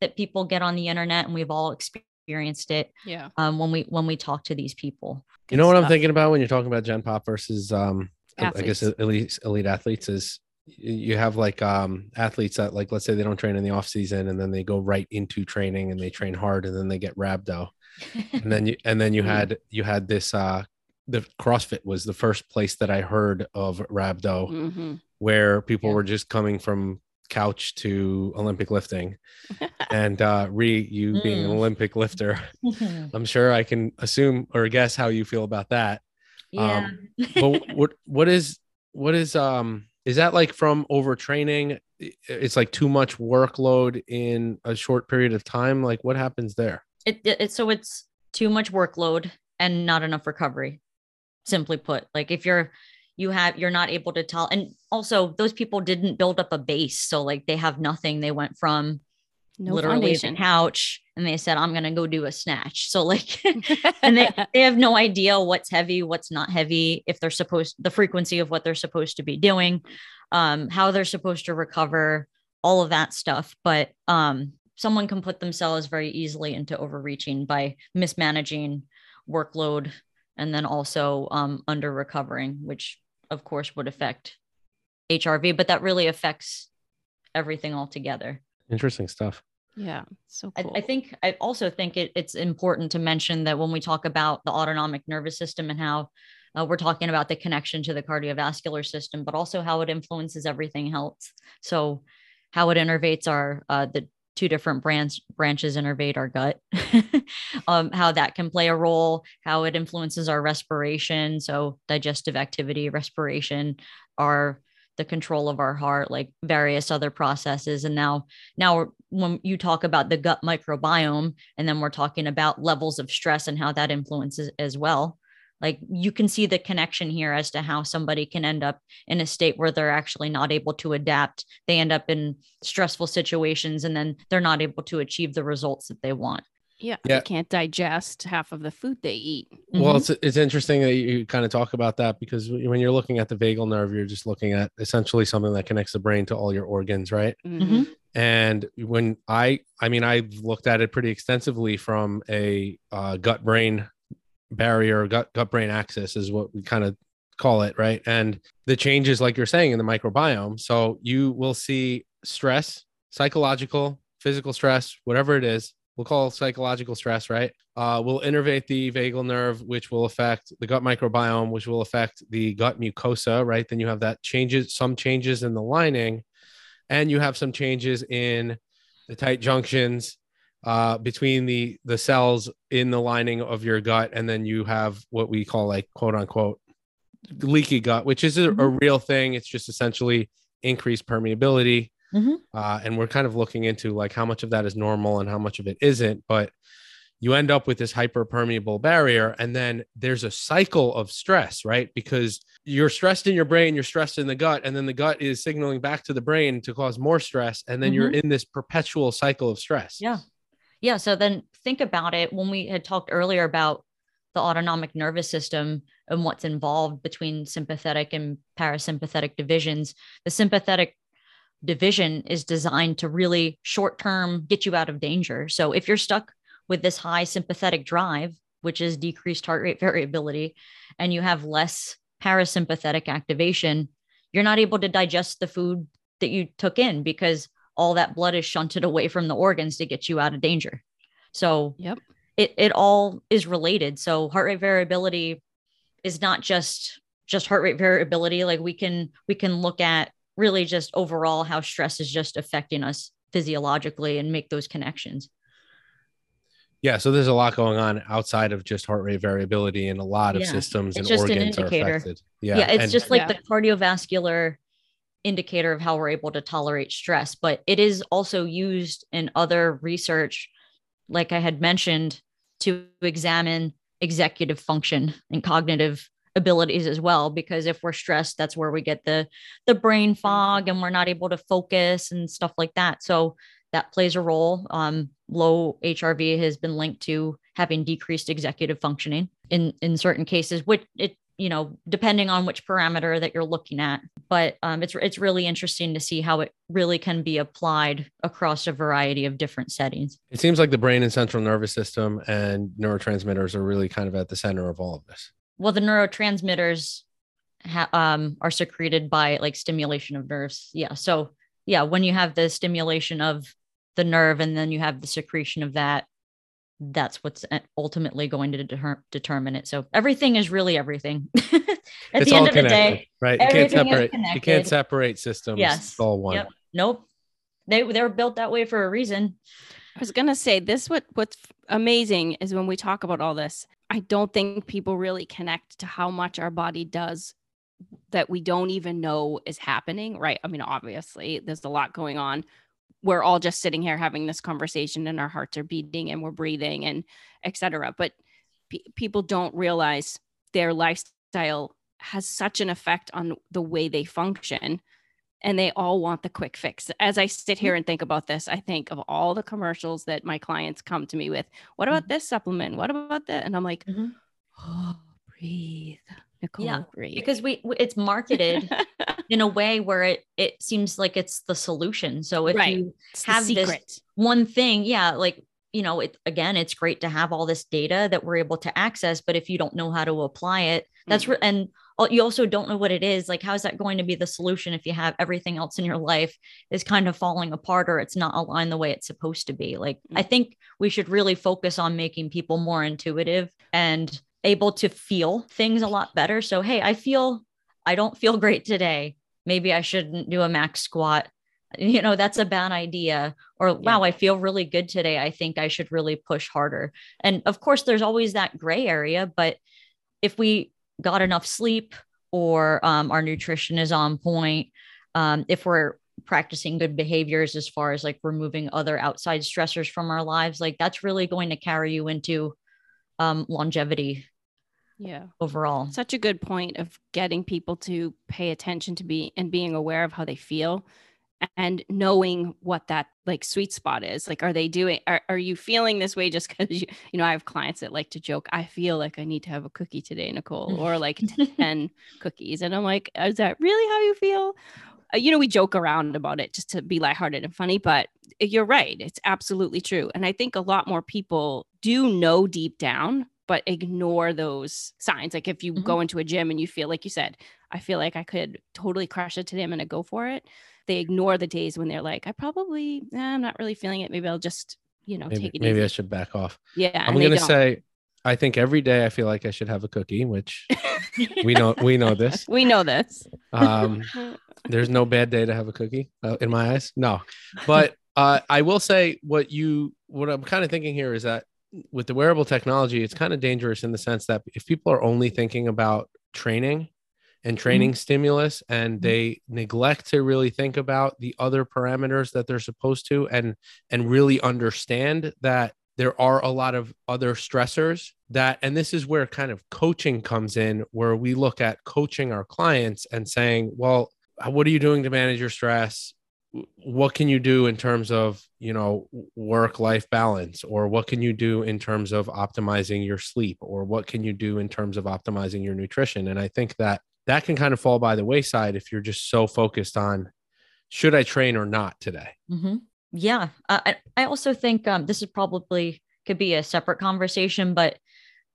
that people get on the internet and we've all experienced it. Yeah. Um, when we when we talk to these people. Good you know what I'm thinking about when you're talking about Gen Pop versus um athletes. I guess elite elite athletes is you have like um athletes that like let's say they don't train in the off season and then they go right into training and they train hard and then they get rhabdo and then you and then you had you had this uh the CrossFit was the first place that I heard of rhabdo mm-hmm. where people yeah. were just coming from couch to Olympic lifting. and uh Ree, you being an mm. Olympic lifter, I'm sure I can assume or guess how you feel about that. Yeah. Um, but what what is what is um is that like from overtraining? It's like too much workload in a short period of time? Like what happens there? It, it so it's too much workload and not enough recovery simply put. Like if you're you have you're not able to tell and also those people didn't build up a base so like they have nothing they went from no literally foundation. the couch and they said i'm going to go do a snatch. So like and they, they have no idea what's heavy what's not heavy if they're supposed the frequency of what they're supposed to be doing um, how they're supposed to recover all of that stuff. But um, someone can put themselves very easily into overreaching by mismanaging workload and then also um, under recovering which of course would affect hrv but that really affects everything altogether interesting stuff yeah, so cool. I, I, think I also think it, it's important to mention that when we talk about the autonomic nervous system and how uh, we're talking about the connection to the cardiovascular system, but also how it influences everything else. So, how it innervates our uh, the two different branch branches innervate our gut, um, how that can play a role, how it influences our respiration, so digestive activity, respiration, our the control of our heart like various other processes. And now now when you talk about the gut microbiome and then we're talking about levels of stress and how that influences as well like you can see the connection here as to how somebody can end up in a state where they're actually not able to adapt. They end up in stressful situations and then they're not able to achieve the results that they want yeah, yeah. They can't digest half of the food they eat. Well, mm-hmm. it's it's interesting that you kind of talk about that because when you're looking at the vagal nerve, you're just looking at essentially something that connects the brain to all your organs, right? Mm-hmm. mm-hmm. And when I, I mean, I've looked at it pretty extensively from a uh, gut brain barrier, gut gut brain axis is what we kind of call it, right? And the changes, like you're saying, in the microbiome. So you will see stress, psychological, physical stress, whatever it is, we'll call psychological stress, right? Uh, will innervate the vagal nerve, which will affect the gut microbiome, which will affect the gut mucosa, right? Then you have that changes, some changes in the lining, and you have some changes in the tight junctions uh, between the the cells in the lining of your gut, and then you have what we call like quote unquote leaky gut, which is a, mm-hmm. a real thing. It's just essentially increased permeability Mm-hmm. Uh, and we're kind of looking into like how much of that is normal and how much of it isn't. But you end up with this hyperpermeable barrier. And then there's a cycle of stress, right? Because you're stressed in your brain, you're stressed in the gut, and then the gut is signaling back to the brain to cause more stress. And then mm-hmm. you're in this perpetual cycle of stress. Yeah. Yeah. So then think about it when we had talked earlier about the autonomic nervous system and what's involved between sympathetic and parasympathetic divisions. The sympathetic division is designed to really short term get you out of danger. So if you're stuck with this high sympathetic drive, which is decreased heart rate variability, and you have less parasympathetic activation, you're not able to digest the food that you took in because all that blood is shunted away from the organs to get you out of danger. So yep. it, it all is related. So heart rate variability is not just just heart rate variability. Like we can we can look at really just overall how stress is just affecting us physiologically and make those connections. Yeah, so there's a lot going on outside of just heart rate variability, and a lot of yeah. systems it's and organs an are affected. Yeah, yeah, it's and, just like yeah. the cardiovascular indicator of how we're able to tolerate stress, but it is also used in other research, like I had mentioned, to examine executive function and cognitive abilities as well because if we're stressed that's where we get the the brain fog and we're not able to focus and stuff like that. So that plays a role. Um, low hrv has been linked to having decreased executive functioning in in certain cases which it you know depending on which parameter that you're looking at. But um, it's it's really interesting to see how it really can be applied across a variety of different settings. It seems like the brain and central nervous system and neurotransmitters are really kind of at the center of all of this well the neurotransmitters ha- um, are secreted by like stimulation of nerves. Yeah so yeah when you have the stimulation of the nerve and then you have the secretion of that that's what's ultimately going to deter- determine it. So everything is really everything. At it's the end of connected, the day right? You can't separate you can't separate systems yes. it's all one. Yep. nope. They they're built that way for a reason I was gonna say this. What what's amazing is when we talk about all this. I don't think people really connect to how much our body does that we don't even know is happening. Right? I mean, obviously, there's a lot going on. We're all just sitting here having this conversation, and our hearts are beating, and we're breathing, and etc. But pe- people don't realize their lifestyle has such an effect on the way they function and they all want the quick fix. As I sit here and think about this, I think of all the commercials that my clients come to me with. What about mm-hmm. this supplement? What about that? And I'm like, mm-hmm. oh, breathe. Nicole, yeah, breathe. because we it's marketed in a way where it it seems like it's the solution. So if right. you it's have this one thing, yeah, like you know, it again, it's great to have all this data that we're able to access, but if you don't know how to apply it, that's mm-hmm. re- and you also don't know what it is like how is that going to be the solution if you have everything else in your life is kind of falling apart or it's not aligned the way it's supposed to be? Like mm-hmm. i think we should really focus on making people more intuitive and able to feel things a lot better. So hey i feel i don't feel great today. Maybe i shouldn't do a max squat. You know that's a bad idea. Or wow i feel really good today. I think i should really push harder. And of course there's always that gray area but if we got enough sleep or um, our nutrition is on point, um, if we're practicing good behaviors as far as like removing other outside stressors from our lives, like that's really going to carry you into um, longevity. Yeah. Overall. Such a good point of getting people to pay attention to be and being aware of how they feel and knowing what that like sweet spot is like are they doing are, are you feeling this way just because you you know i have clients that like to joke i feel like i need to have a cookie today nicole or like 10 cookies and i'm like is that really how you feel uh, you know we joke around about it just to be lighthearted and funny but you're right it's absolutely true and i think a lot more people do know deep down but ignore those signs like if you mm-hmm. go into a gym and you feel like you said i feel like i could totally crush it today i'm gonna go for it they ignore the days when they're like, I probably, eh, I'm not really feeling it. Maybe I'll just, you know, maybe, take it. Maybe easy. I should back off. Yeah. I'm going to say, I think every day I feel like I should have a cookie, which we know, we know this. We know this. Um, there's no bad day to have a cookie uh, in my eyes. No, but uh, I will say what you, what I'm kind of thinking here is that with the wearable technology, it's kind of dangerous in the sense that if people are only thinking about training and training mm-hmm. stimulus and mm-hmm. they neglect to really think about the other parameters that they're supposed to and and really understand that there are a lot of other stressors that and this is where kind of coaching comes in where we look at coaching our clients and saying well what are you doing to manage your stress what can you do in terms of you know work life balance or what can you do in terms of optimizing your sleep or what can you do in terms of optimizing your nutrition and i think that that can kind of fall by the wayside if you're just so focused on should I train or not today. Mm-hmm. Yeah, uh, I I also think um, this is probably could be a separate conversation, but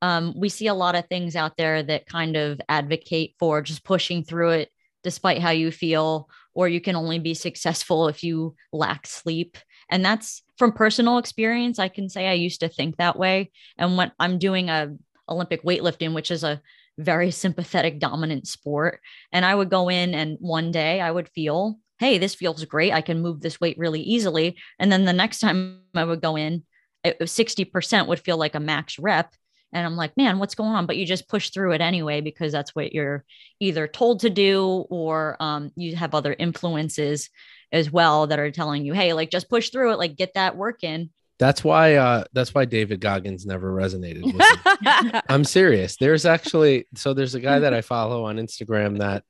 um, we see a lot of things out there that kind of advocate for just pushing through it despite how you feel, or you can only be successful if you lack sleep. And that's from personal experience. I can say I used to think that way. And when I'm doing a Olympic weightlifting, which is a very sympathetic dominant sport. And i would go in and one day i would feel hey this feels great. I can move this weight really easily. And then the next time i would go in it, 60% would feel like a max rep. And i'm like man what's going on? But you just push through it anyway because that's what you're either told to do or um, you have other influences as well that are telling you hey like just push through it like get that work in that's why uh that's why David Goggins never resonated with me. I'm serious. There's actually so there's a guy that I follow on Instagram that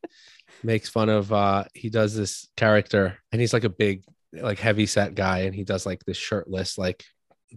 makes fun of uh he does this character and he's like a big like heavy set guy and he does like this shirtless like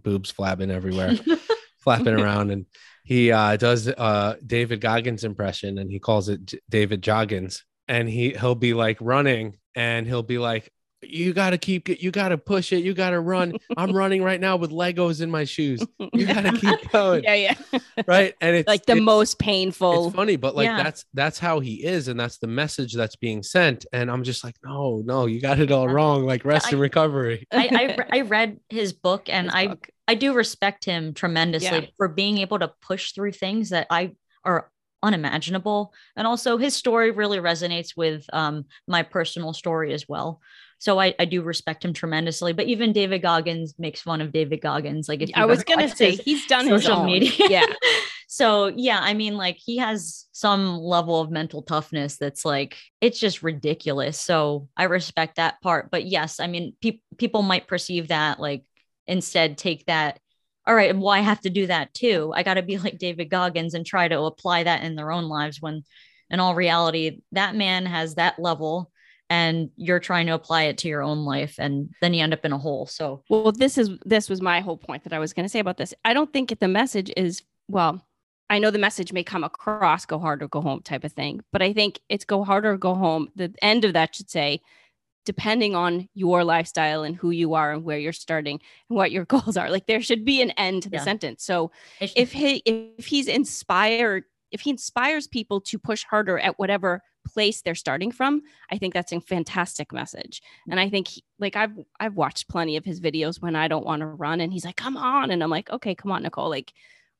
boobs flapping everywhere flapping around and he uh does uh David Goggins impression and he calls it J- David Joggins and he he'll be like running and he'll be like you got to keep you got to push it you got to run. I'm running right now with legos in my shoes. You got to keep going. Yeah yeah. Right? And it's like the it's, most painful. it's funny but like yeah. that's that's how he is and that's the message that's being sent and i'm just like no no you got it all wrong like rest I, and recovery. I, I, I read his book and his i book. i do respect him tremendously yeah. for being able to push through things that i are unimaginable and also his story really resonates with um, my personal story as well so I, I do respect him tremendously. But even David Goggins makes fun of David Goggins. Like if I was gonna say he's done social media. Yeah. so yeah, I mean, like he has some level of mental toughness that's like it's just ridiculous. So I respect that part. But yes, I mean, pe- people might perceive that like instead take that all right, well, I have to do that too. I got to be like David Goggins and try to apply that in their own lives when in all reality, that man has that level and you're trying to apply it to your own life and then you end up in a hole. So well this is this was my whole point that i was going to say about this. I don't think the message is well i know the message may come across go hard or go home type of thing but i think it's go hard or go home the end of that should say depending on your lifestyle and who you are and where you're starting and what your goals are like there should be an end to the yeah. sentence. So if he if he's inspired if he inspires people to push harder at whatever place they're starting from i think that's a fantastic message. And i think he, like i've i've watched plenty of his videos when i don't want to run and he's like come on. And i'm like okay come on nicole. Like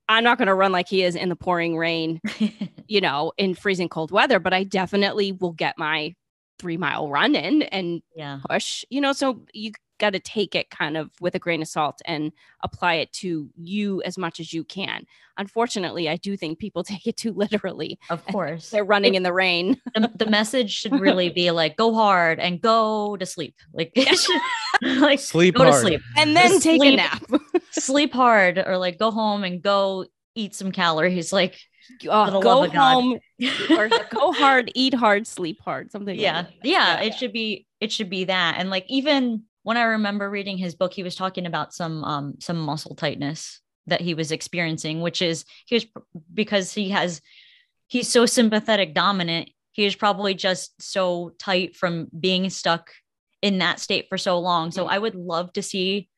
i'm not going to run like he is in the pouring rain you know in freezing cold weather but i definitely will get my three mile run in and yeah. push, you know, so you got to take it kind of with a grain of salt and apply it to you as much as you can. Unfortunately, I do think people take it too literally. Of course. They're running it, in the rain. the, the, message should really be like go hard and go to sleep. Like, like sleep go hard. to sleep. And then take sleep, a nap. sleep hard or like go home and go eat some calories. Like uh, go home or go hard, eat hard, sleep hard, something. Yeah. Like yeah. Yeah. It should be, it should be that. And like, even when I remember reading his book, he was talking about some, um, some muscle tightness that he was experiencing, which is he was because he has, he's so sympathetic dominant. He is probably just so tight from being stuck in that state for so long. So mm-hmm. I would love to see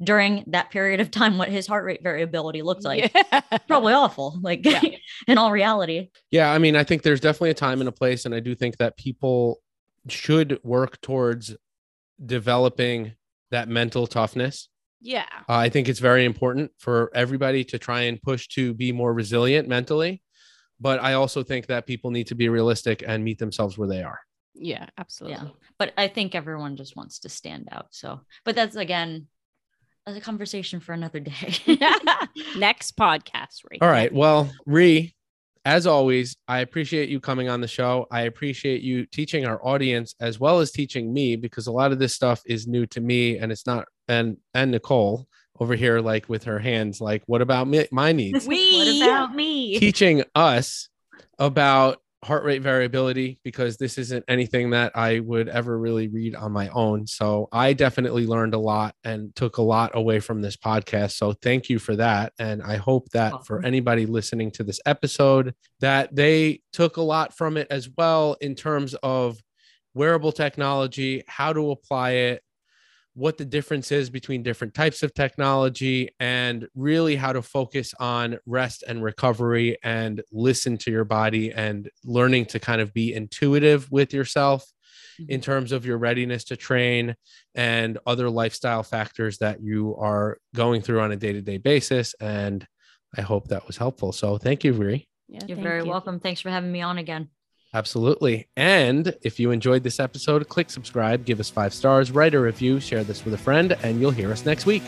during that period of time what his heart rate variability looked like. Yeah. Probably awful, like yeah. in all reality. Yeah, I mean, I think there's definitely a time and a place, and I do think that people should work towards developing that mental toughness. Yeah. Uh, I think it's very important for everybody to try and push to be more resilient mentally. But I also think that people need to be realistic and meet themselves where they are. Yeah, absolutely. Yeah. But I think everyone just wants to stand out. So, but that's again, a conversation for another day. Next podcast. Right? All right. Well, Ree, as always, I appreciate you coming on the show. I appreciate you teaching our audience as well as teaching me because a lot of this stuff is new to me and it's not and and Nicole over here like with her hands like what about me my needs? We what about me? Teaching us about heart rate variability because this isn't anything that I would ever really read on my own. So I definitely learned a lot and took a lot away from this podcast. So thank you for that. And I hope that awesome. for anybody listening to this episode that they took a lot from it as well in terms of wearable technology, how to apply it, what the difference is between different types of technology and really how to focus on rest and recovery and listen to your body and learning to kind of be intuitive with yourself in mm-hmm. terms of your readiness to train and other lifestyle factors that you are going through on a day-to-day basis and i hope that was helpful so thank you Ree. Yeah, you're very you. welcome thanks for having me on again Absolutely. And if you enjoyed this episode, click subscribe, give us five stars, write a review, share this with a friend, and you'll hear us next week.